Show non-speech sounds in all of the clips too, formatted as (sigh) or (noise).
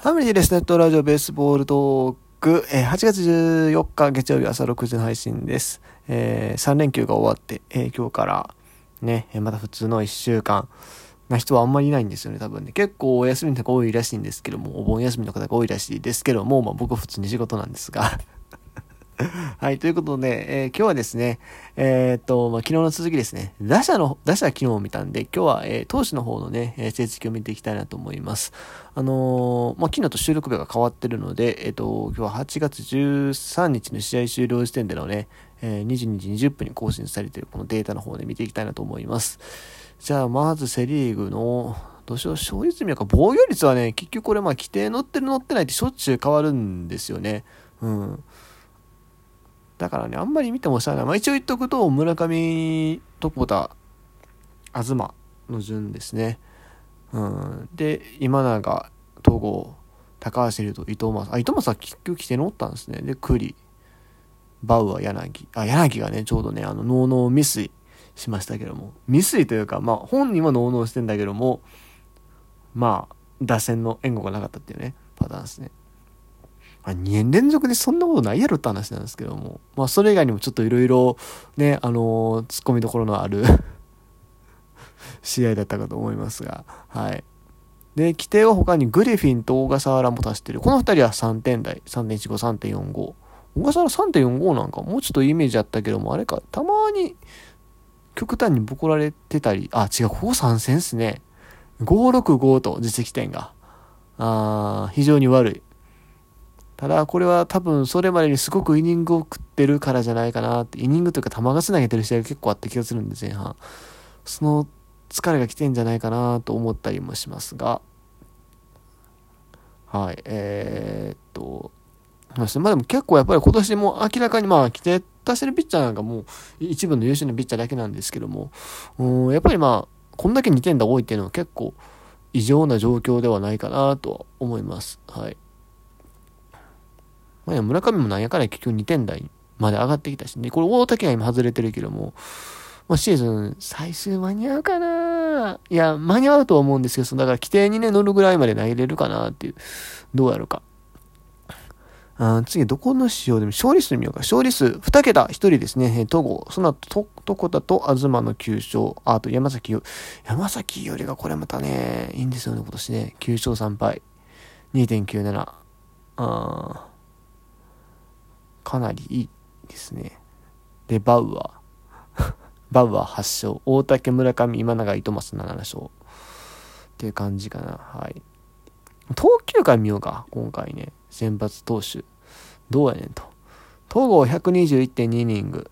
ファミリーレスネットラジオベースボールトーク、えー、8月14日月曜日朝6時の配信です。えー、3連休が終わって、えー、今日からね、また普通の1週間な人はあんまりいないんですよね、多分ね。結構お休みの方が多いらしいんですけども、お盆休みの方が多いらしいですけども、まあ僕は普通に仕事なんですが (laughs) はい、ということで、えー、今日はですね、えー、っと、まあ、昨日の続きですね、打者の、打者は昨日を見たんで、今日は、えー、投手の方のね、え成績を見ていきたいなと思います。あのまあ、昨日と収録日が変わってるので、えっと、今日は8月13日の試合終了時点でのね、え22時20分に更新されているこのデータの方で見ていきたいなと思います。じゃあ、まずセリーグの、どうしよう、勝率見ようか。防御率はね、結局これま規定乗ってる乗ってないってしょっちゅう変わるんですよね。うん。だからね、あんまり見てもしゃあない。まあ一応言っとくと、村上、床田、東の順ですね。うん。で、今永、戸郷、高橋宏斗、伊藤正。あ、伊藤正結局来て乗ったんですね。で、栗、バウア、柳。あ、柳がね、ちょうどね、あの、ノーノー未遂しましたけども。未遂というか、まあ、本人はノーノーしてんだけども、まあ、打線の援護がなかったっていうね、パターンですね。あ、2年連続でそんなことないやろって話なんですけども。まあ、それ以外にもちょっといろいろ、ね、あのー、突っ込みどころのある (laughs) 試合だったかと思いますが、はい。で、規定は他にグリフィンと小笠原も足してる。この2人は3点台。3.15、3.45。小笠原3.45なんかもうちょっとイメージあったけども、あれか、たまに極端にボコられてたり、あ、違う、ここ3戦っすね。565と実績点が。あ非常に悪い。ただ、これは多分それまでにすごくイニングを食ってるからじゃないかなって、イニングというか球がつなげてる試合が結構あった気がするんで、前半。その疲れが来てんじゃないかなと思ったりもしますが、はい、えー、っと、まあでも結構やっぱり今年も明らかにまあ規定出してるピッチャーなんかもう一部の優秀なピッチャーだけなんですけども、うん、やっぱりまあ、こんだけ2点打多いっていうのは結構異常な状況ではないかなとは思います。はい。まあ、村上もなんやから結局2点台まで上がってきたし、ね、これ大竹が今外れてるけども、まあ、シーズン最終間に合うかないや、間に合うと思うんですけど、だから規定にね、乗るぐらいまで投げれるかなっていう、どうやるか。あ次、どこの仕様でも、勝利数見ようか。勝利数、2桁、1人ですね。戸郷。その後、と、こ田と東の9勝。あと、山崎よ、山崎よりがこれまたね、いいんですよね、今年ね。9勝3敗。2.97。あかなりいいですね。で、バウアー。(laughs) バウアー8勝。大竹村上今永糸松7勝。っていう感じかな。はい。投球回見ようか。今回ね。先発投手。どうやねんと。東郷121.2イニング。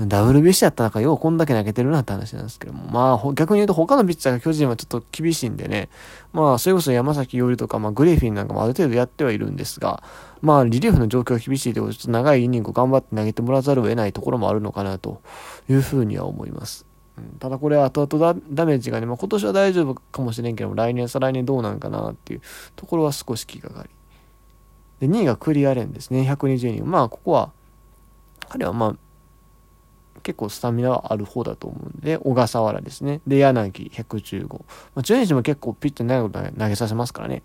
WBC やった中、ようこんだけ投げてるなって話なんですけども、まあ、逆に言うと他のピッチャーが巨人はちょっと厳しいんでね、まあ、それこそ山崎伊織とか、まあ、グレイフィンなんかもある程度やってはいるんですが、まあ、リリーフの状況が厳しいということで、ちょっと長いイニングを頑張って投げてもらわざるを得ないところもあるのかなというふうには思います。ただこれは後々ダメージがね、まあ、今年は大丈夫かもしれんけども、来年、再来年どうなんかなっていうところは少し気がかり。で、2位がクリアレンですね、120イニング。まあ、ここは、彼はまあ、結構スタミナはある方だと思うんで、小笠原ですね。で、柳115。まあ、中日も結構ピッチ長く投げさせますからね。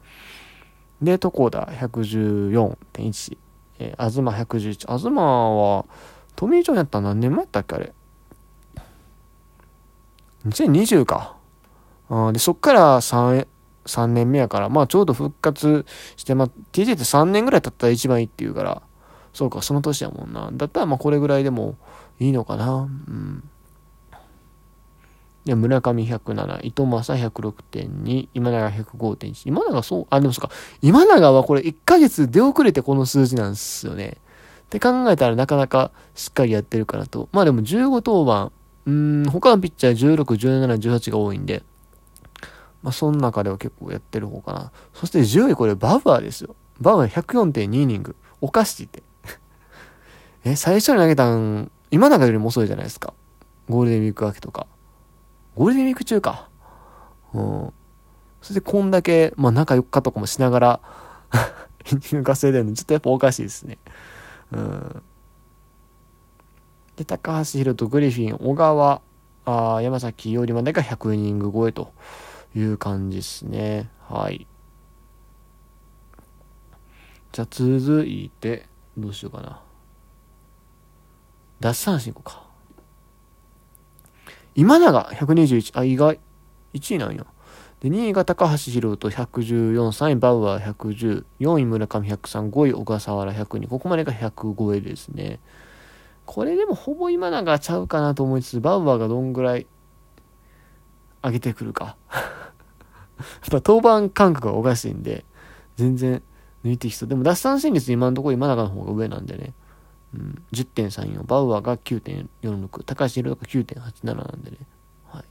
で、床田114.1。えー、東111。東は、トミー・ジョンやったら何年前やったっけあれ。2020か。あで、そっから3、3年目やから、まあちょうど復活して、まあ TJ って3年ぐらい経ったら一番いいって言うから、そうか、その年やもんな。だったらまあこれぐらいでもいいのかな？うん。で、村上107、伊藤正106.2、今永105.1。今永そう、あ、でもそうか。今永はこれ1ヶ月出遅れてこの数字なんですよね。って考えたらなかなかしっかりやってるかなと。まあでも15登板、うん、他のピッチャー16、17、18が多いんで、まあその中では結構やってる方かな。そして10位これバウアーですよ。バウアー104.2イニング。おかしいって。(laughs) え、最初に投げたん、今永よりも遅いじゃないですか。ゴールデンウィーク明けとか。ゴールデンウィーク中か。うん。それでこんだけ、まあ中4日とかもしながらエンディング稼いでるのちょっとやっぱおかしいですね。うん。で、高橋宏とグリフィン、小川、あ山崎伊織までが100イニング超えという感じですね。はい。じゃあ続いて、どうしようかな。奪三振いこうか。今永121、あ、意外。1位なんや。で、2位が高橋宏斗114、3位バウアー110、4位村上103、5位小笠原102、ここまでが105位ですね。これでもほぼ今永ちゃうかなと思いつつ、バウアーがどんぐらい上げてくるか。やっぱ登板感覚がおかしいんで、全然抜いてきそう。でも奪三振率今のところ今永の方が上なんでね。うん、10.34、バウアーが9.46、高橋宏斗が9.87なんでね。はい。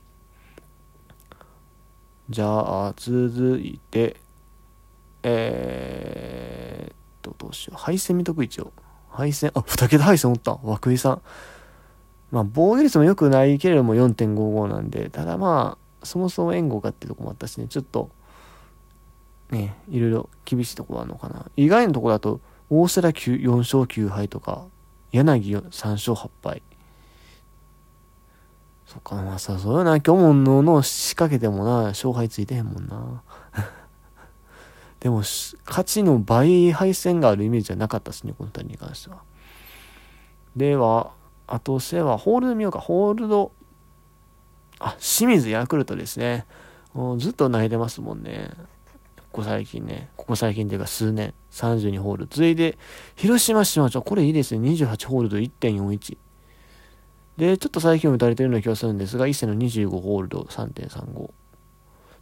じゃあ、続いて、えー、っと、どうしよう。配線見とく一応。配線、あ、二桁配線おった。涌井さん。まあ、防御率も良くないけれども4.55なんで、ただまあ、そもそも援護かっていうとこもあったしね、ちょっと、ね、いろいろ厳しいところあるのかな。意外なとこだと、大瀬良4勝9敗とか、柳3勝8敗。そっか、まあさ、そうやな、今日ものの仕掛けてもな、勝敗ついてへんもんな。(laughs) でも、勝ちの倍敗戦があるイメージはなかったですね、この2人に関しては。では、あとせは、ホールド見ようか、ホールド。あ、清水ヤクルトですね。ずっと泣いてますもんね。ここ最近ね。ここ最近というか数年。32ホール。続いて、広島市は、これいいですね。28ホールド1.41。で、ちょっと最近打たれてるような気がするんですが、伊勢の25ホールド3.35。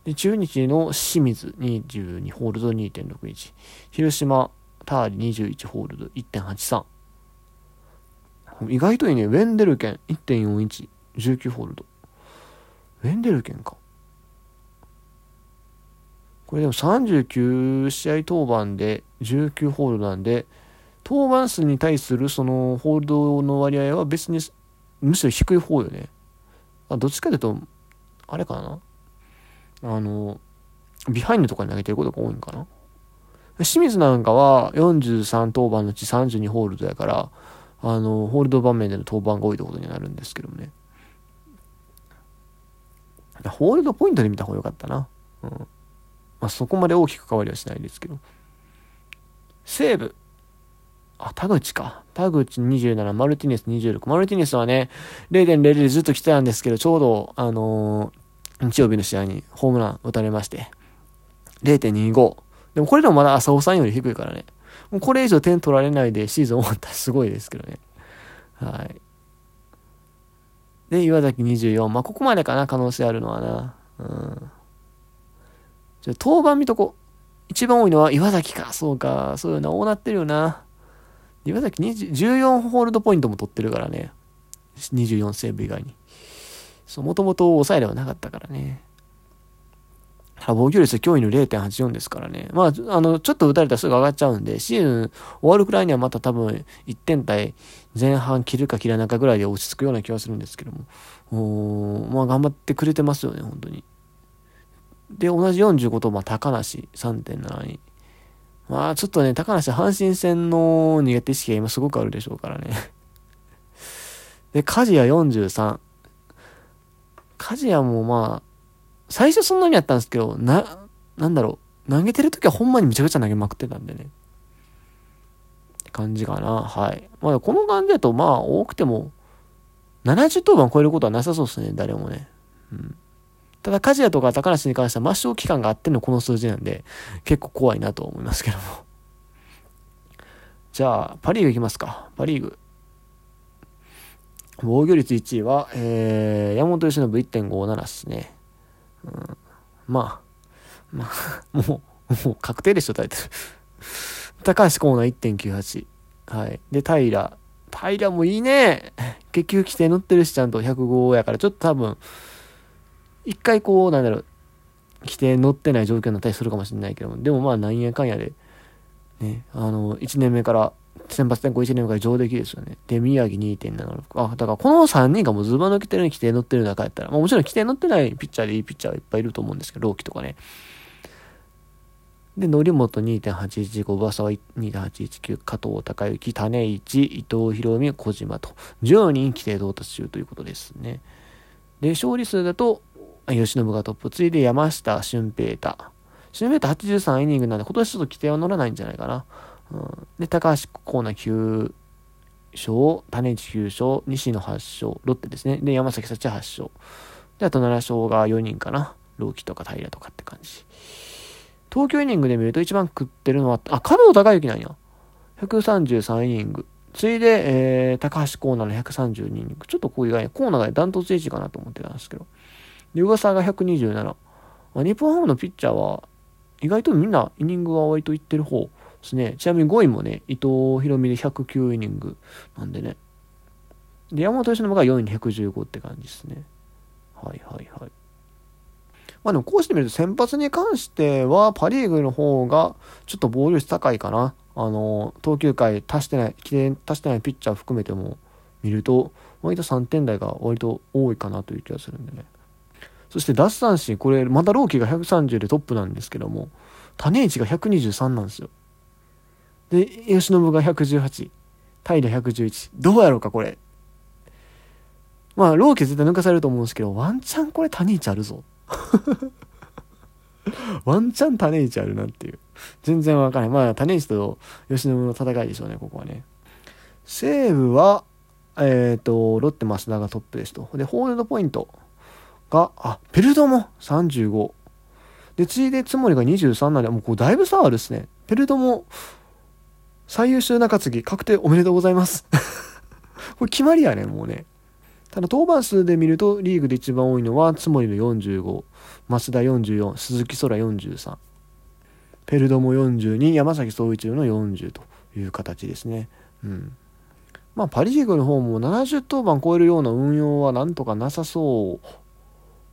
で、中日の清水22ホールド2.61。広島ターリ21ホールド1.83。意外といいね。ウェンデルケン1.41。19ホールド。ウェンデルケンか。これでも39試合登板で19ホールドなんで、登板数に対するそのホールドの割合は別にむしろ低い方よね。あどっちかというと、あれかな？あの、ビハインドとかに投げてることが多いんかな？清水なんかは43登板のうち32ホールドやから、あの、ホールド場面での登板が多いってことになるんですけどもね。ホールドポイントで見た方がよかったな。うん。まあ、そこまで大きく変わりはしないですけど。西武。あ、田口か。田口27、マルティネス26。マルティネスはね、0.00でずっと来てたんですけど、ちょうど、あのー、日曜日の試合にホームラン打たれまして、0.25。でもこれでもまだ浅尾さんより低いからね。もうこれ以上点取られないでシーズン終わったらすごいですけどね。はい。で、岩崎24。まあ、ここまでかな、可能性あるのはな。うん。じゃ登板見とこ。一番多いのは岩崎か。そうか。そういうな、大なってるよな。岩崎14ホールドポイントも取ってるからね。24セーブ以外に。そう、もともと抑えではなかったからね。防御率驚異の0.84ですからね。まあ、あの、ちょっと打たれたらすぐ上がっちゃうんで、シーズン終わるくらいにはまた多分1点台前半切るか切らないかぐらいで落ち着くような気はするんですけども。おまあ、頑張ってくれてますよね、本当に。で、同じ45と、まあ、高梨3.72。まあ、ちょっとね、高梨阪神戦の苦手意識が今すごくあるでしょうからね。(laughs) で、梶谷43。梶谷もまあ、最初そんなにやったんですけど、な、なんだろう。投げてる時はほんまにめちゃくちゃ投げまくってたんでね。って感じかな。はい。まあ、この感じだと、まあ、多くても、70登板超えることはなさそうですね、誰もね。うん。ただ、梶谷とか高梨に関しては抹消期間があってのこの数字なんで、結構怖いなと思いますけども。じゃあ、パリーグいきますか。パリーグ。防御率1位は、えー、山本由伸1.57ですね。うん、まあ、まあ、(laughs) もう、もう確定でしょ、タイトル。高橋コーナー1.98。はい。で、平。平もいいね。結局規定乗ってるし、ちゃんと105やから、ちょっと多分、一回こう、なんだろう、規定乗ってない状況になったりするかもしれないけども、でもまあ、なんやかんやで、ね、あの、1年目から先発転向1年目から上出来ですよね。で、宮城2.76。あ、だからこの3人がもうズバ抜けてるに規定乗ってる中やったら、まあもちろん規定乗ってないピッチャーでいいピッチャーはいっぱいいると思うんですけど、朗希とかね。で、則本2.815、上沢2.819、加藤隆之、種市、伊藤博美、小島と、10人規定到達中ということですね。で、勝利数だと、吉信がトップ、次いで山下俊平太。俊平太83イニングなんで、今年ちょっと規定は乗らないんじゃないかな。うん、で、高橋コーナー9勝、種市9勝、西野8勝、ロッテですね。で、山崎幸8勝。で、あと7勝が4人かな。朗希とか平とかって感じ。東京イニングで見ると一番食ってるのは、あ、加藤隆之なんや。133イニング。ついで、えー、高橋コーナーの132イニング。ちょっとこういう具合コーナーがダントツ1位かなと思ってたんですけど。で、噂が127。まあ、日本ハムのピッチャーは、意外とみんなイニングは割といってる方ですね。ちなみに5位もね、伊藤博美で109イニングなんでね。で、山本由伸が4位に115って感じですね。はいはいはい。まあでもこうしてみると先発に関してはパリーグの方がちょっと防御率高いかな。あの、投球回足してない、起点足してないピッチャー含めても見ると、割と3点台が割と多いかなという気がするんでね。そして奪三振、これ、また朗希が130でトップなんですけども、種市が123なんですよ。で、吉信が118、平111。どうやろうか、これ。まあ、朗希絶対抜かされると思うんですけど、ワンチャンこれ種市あるぞ。(laughs) ワンチャン種市あるなっていう。全然わからない。まあ、種市と吉信の戦いでしょうね、ここはね。西武は、えっ、ー、と、ロッテ、増田がトップですと。で、ホールドポイントが、あ、ペルドも35。で、次いでつもりが23なんで、もうこうだいぶ差あるっすね。ペルドも、最優秀中継ぎ、確定おめでとうございます。(laughs) これ決まりやね、もうね。ただ、登板数で見ると、リーグで一番多いのは、つもりの45、増田44、鈴木空43、ペルドも42、山崎総一郎の40という形ですね。うん。まあ、パ・リーグの方も70登板超えるような運用はなんとかなさそう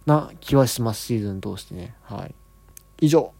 な気はします、シーズン通してね。はい。以上。